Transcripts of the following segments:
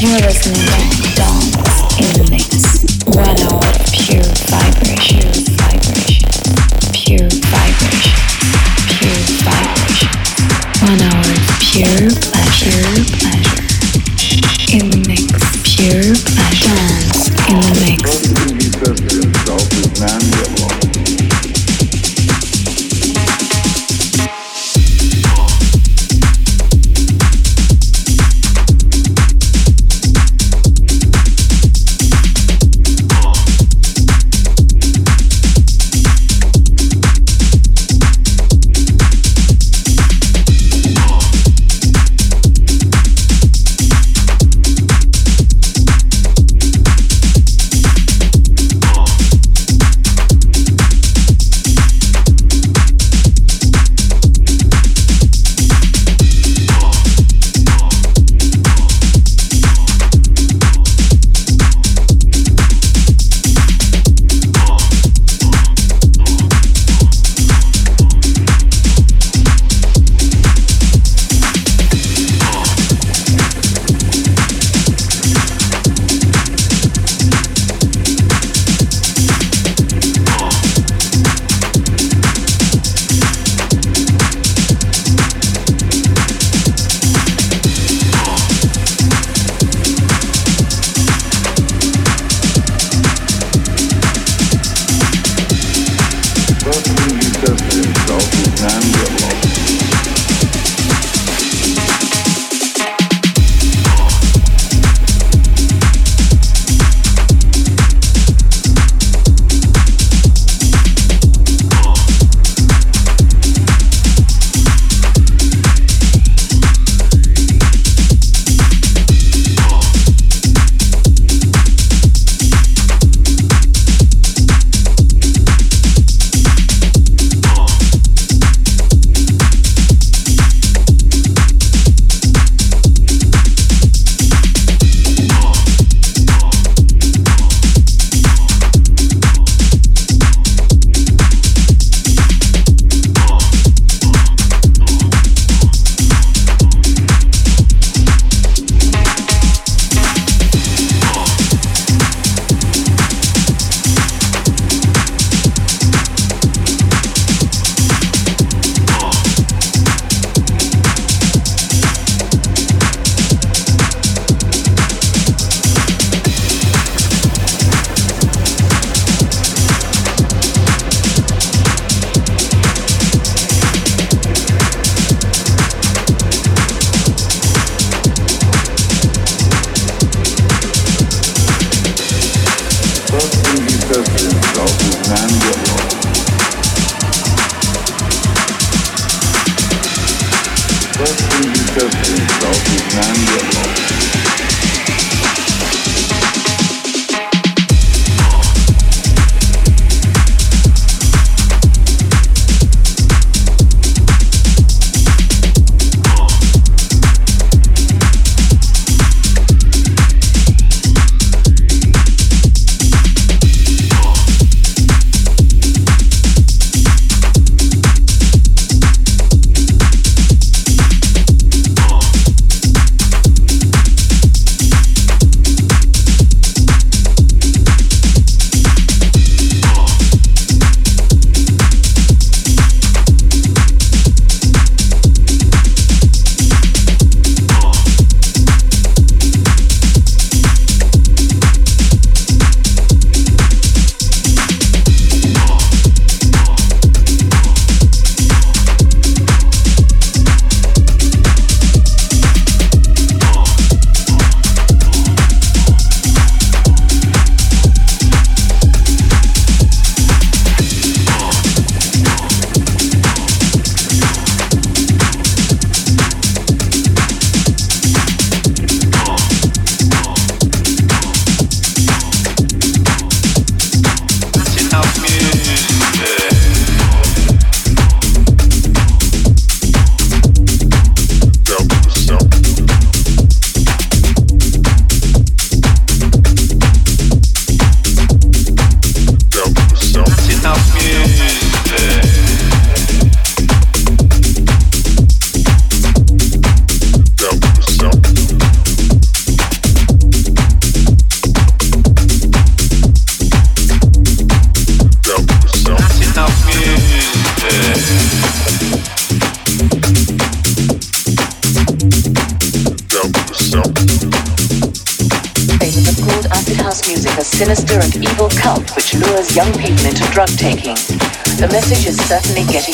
You're listening to Dance in the Mix.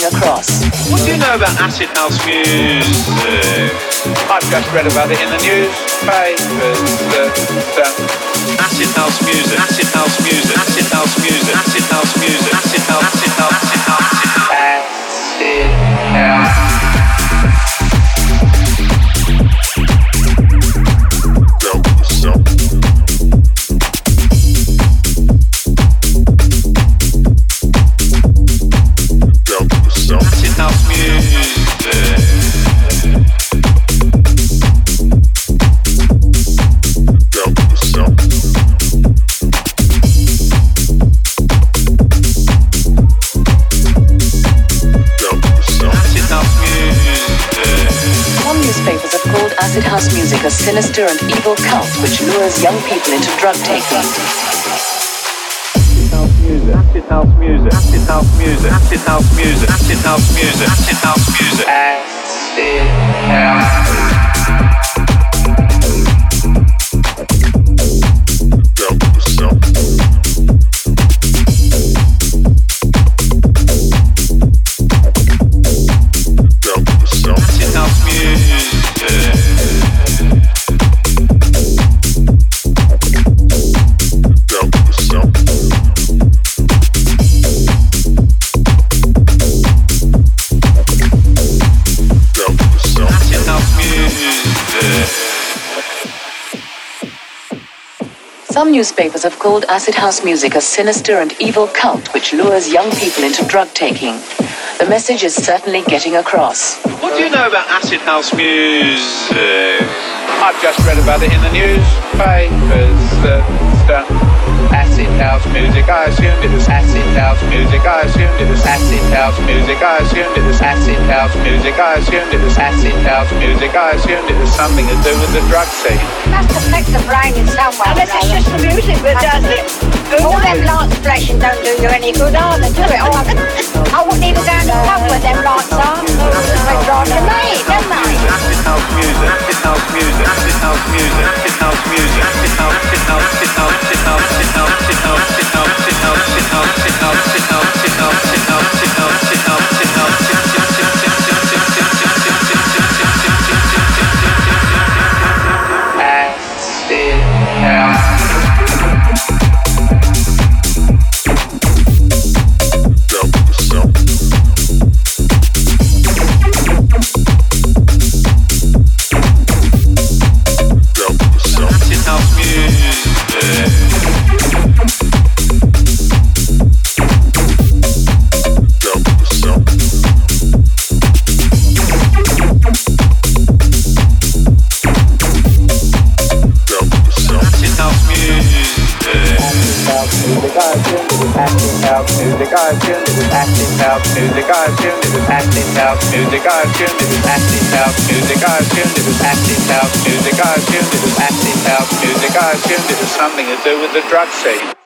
Across. What do you know about acid house music? I've just read about it in the newspapers. Acid house music, sinister and evil cult which lures young people into drug taking. Acid house music, acid house music, acid house music, acid house music, acid house music, acid house. Some newspapers have called acid house music a sinister and evil cult which lures young people into drug taking. The message is certainly getting across. What do you know about acid house music? I've just read about it in the newspapers. Uh, acid house music. I assumed it was acid house music. I assumed it was acid house music. I assumed it was acid house music. I assumed it was acid house music. I assumed it was something to do with the drug scene. Must affect the brain in some way. Music that does it. All them lights flashing don't do you any good either, do it? Oh, I wouldn't even go in the pub with them lights on. They drive you mad, don't they? Acid house music. Acid house music. Acid house music. Acid house music. Acid house. Acid house. Acid house. Acid house. Acid house. Music, I assumed it was acid house music, house music, house music, it was something to do with the drug scene.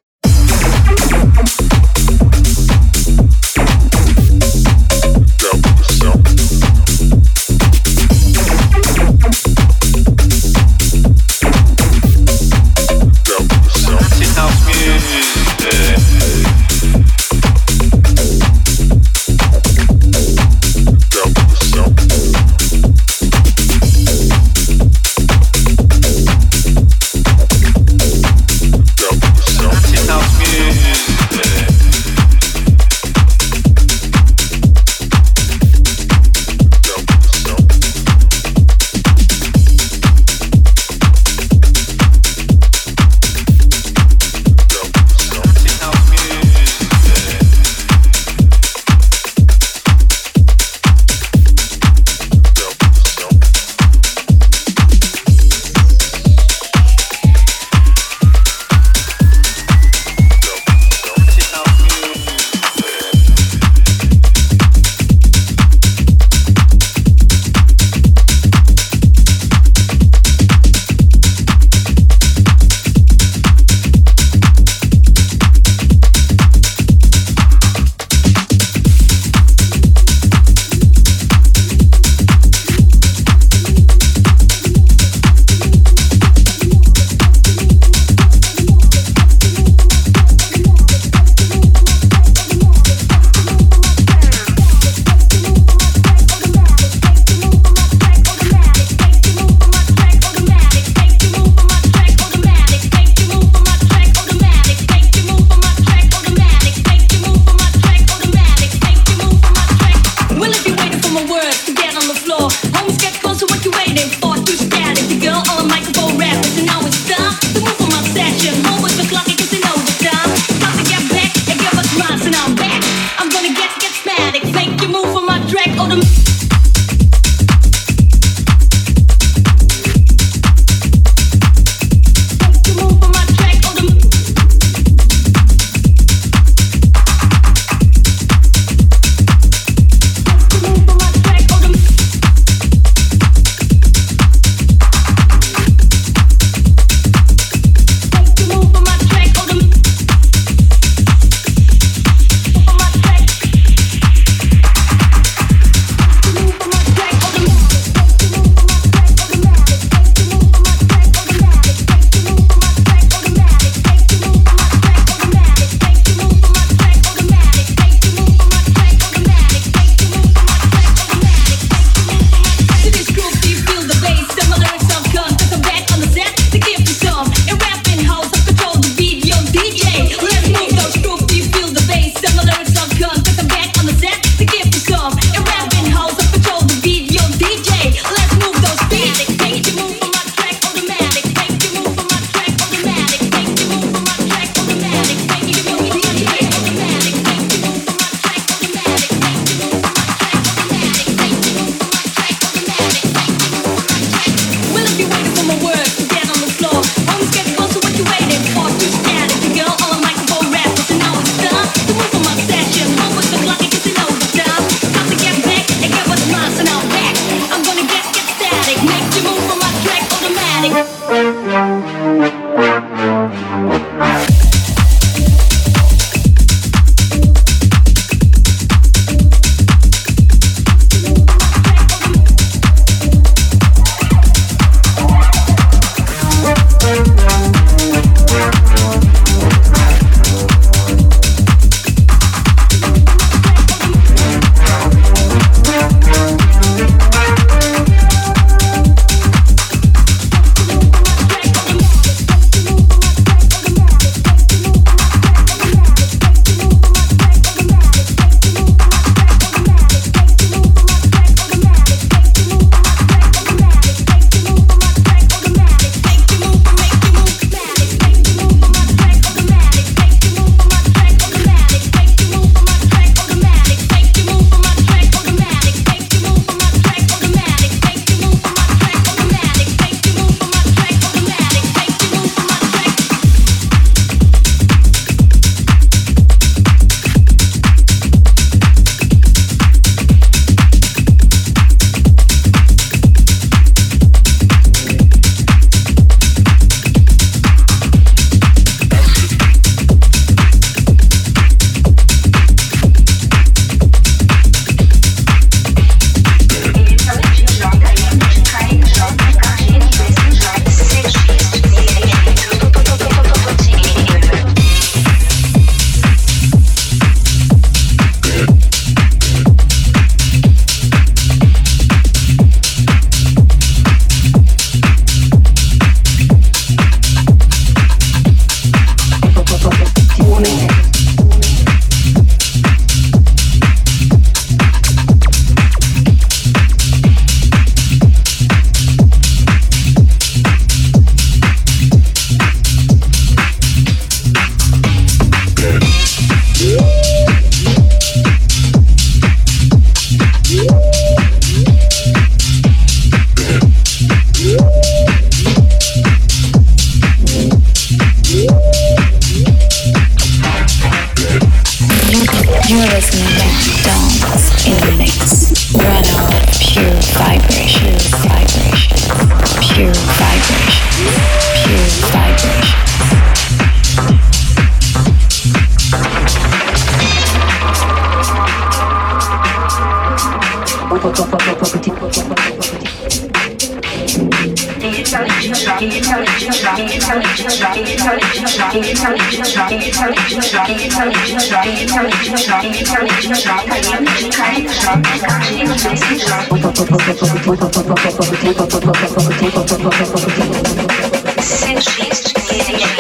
Seja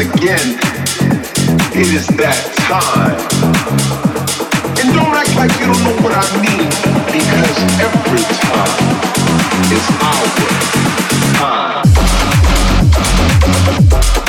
again, it is that time. And don't act like you don't know what I mean, because every time is our time.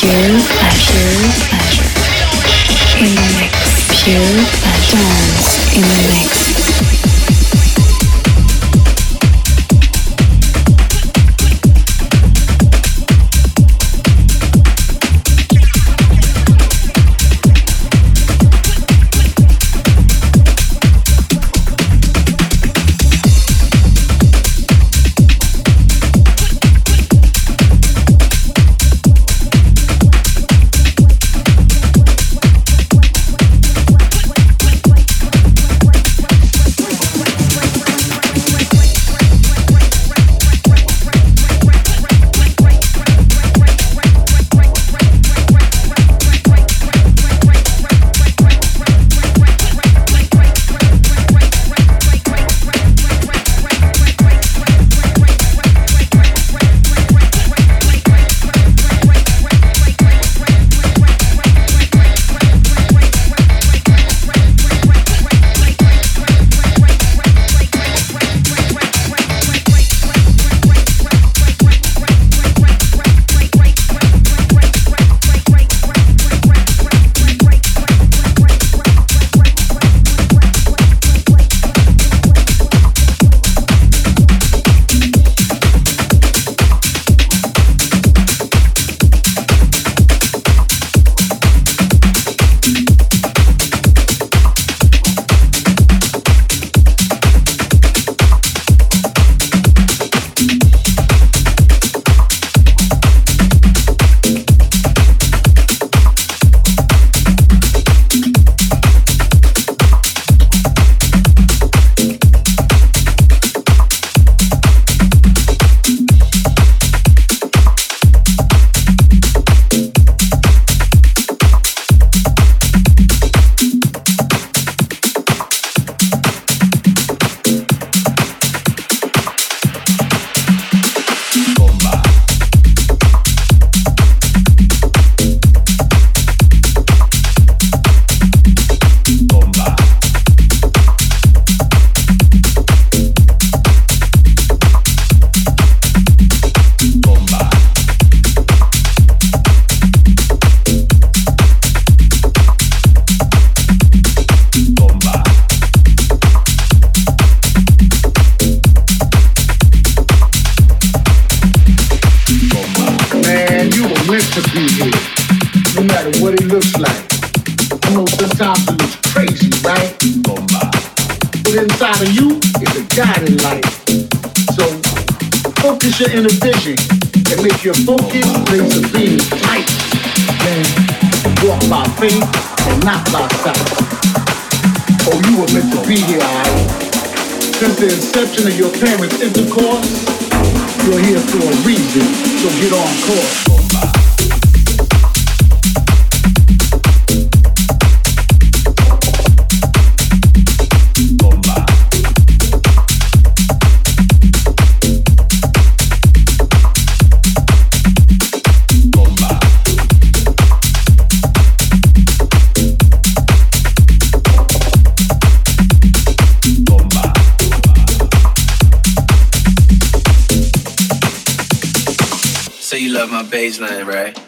Pure pleasure. In the mix, pure dance in the mix. Baseline, right?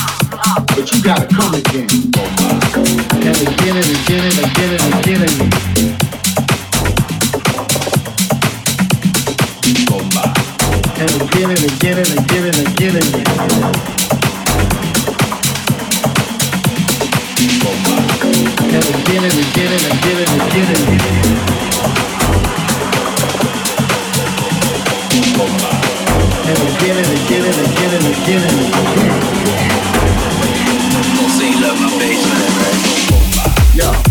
but you gotta come again. And again and again and again and again and again. And again and again and again and again and again. And again and again and again and again and again. And again and again and again and again and again. Yeah.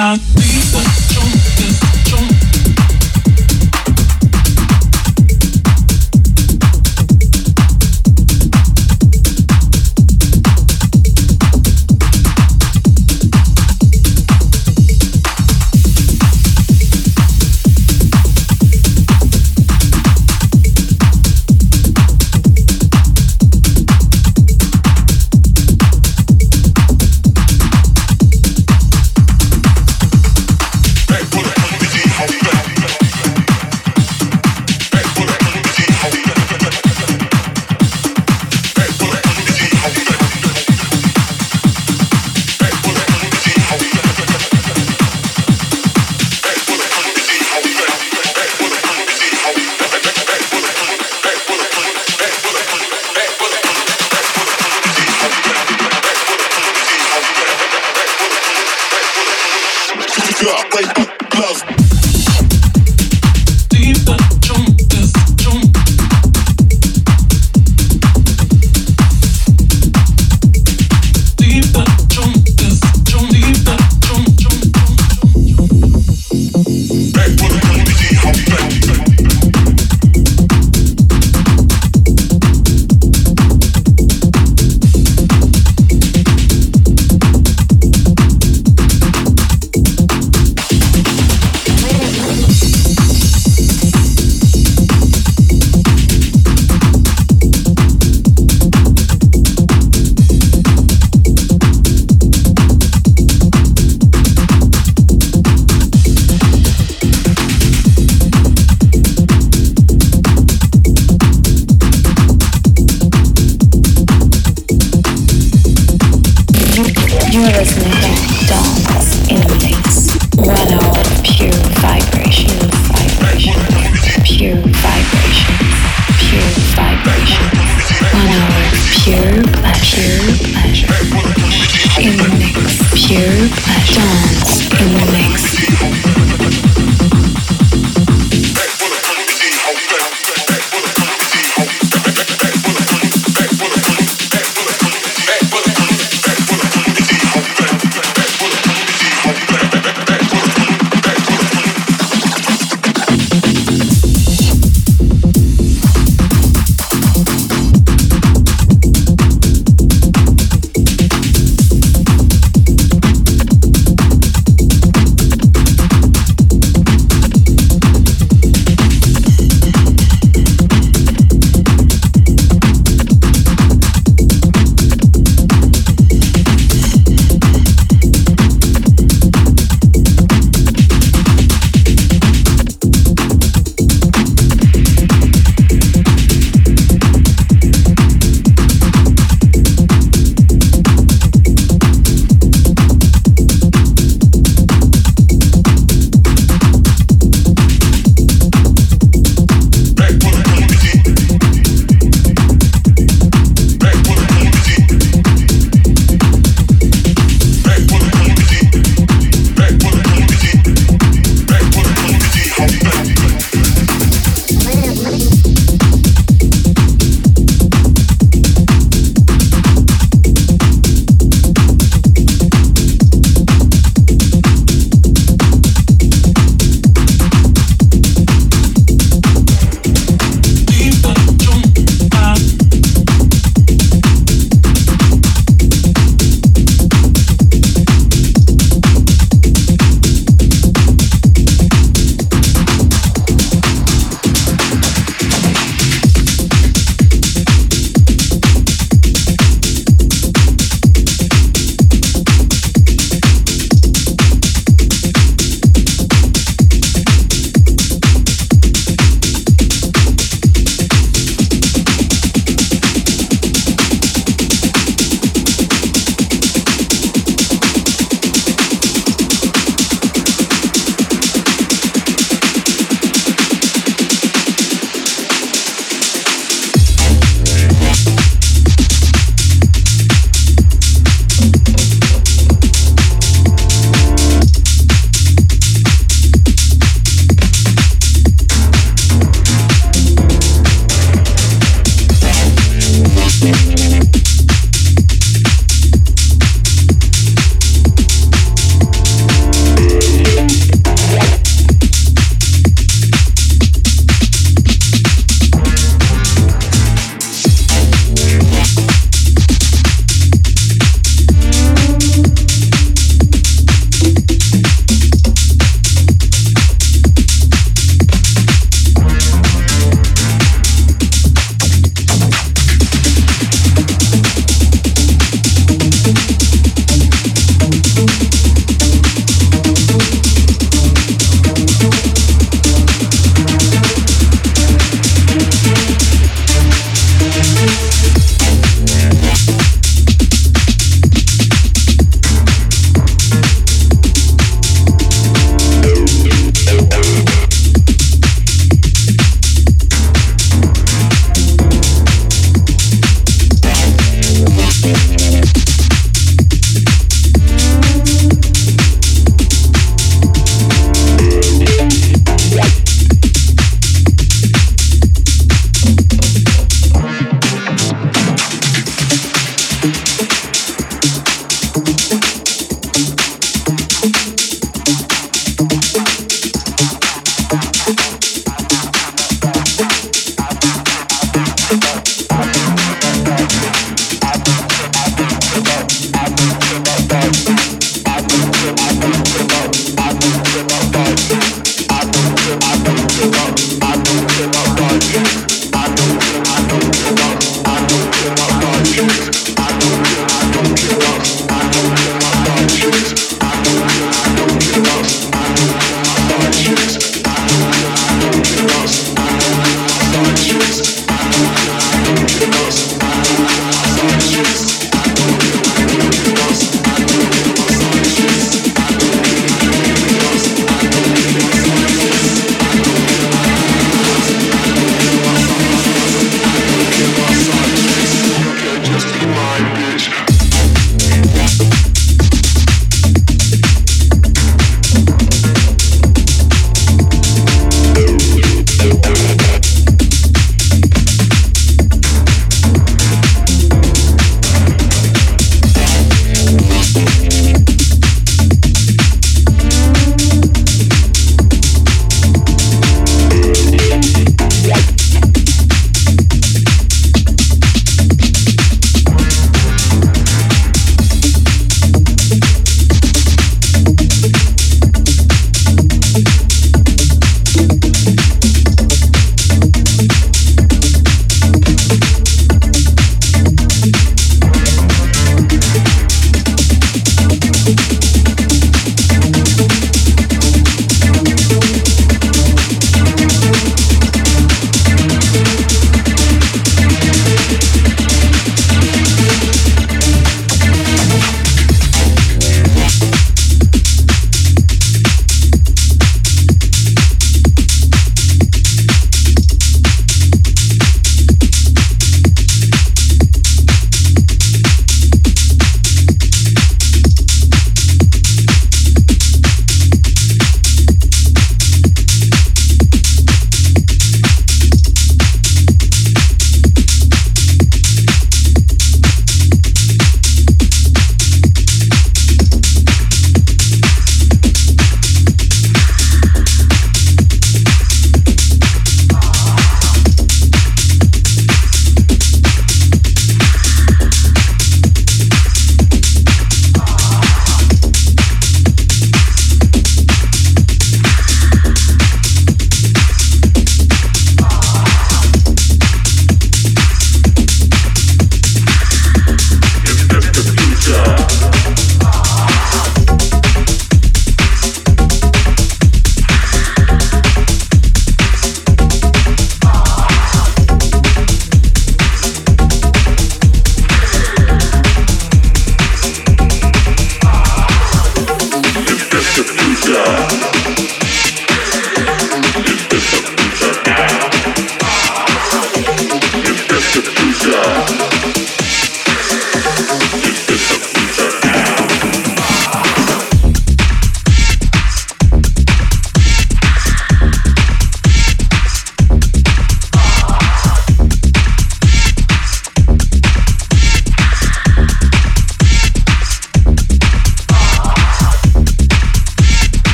Uh.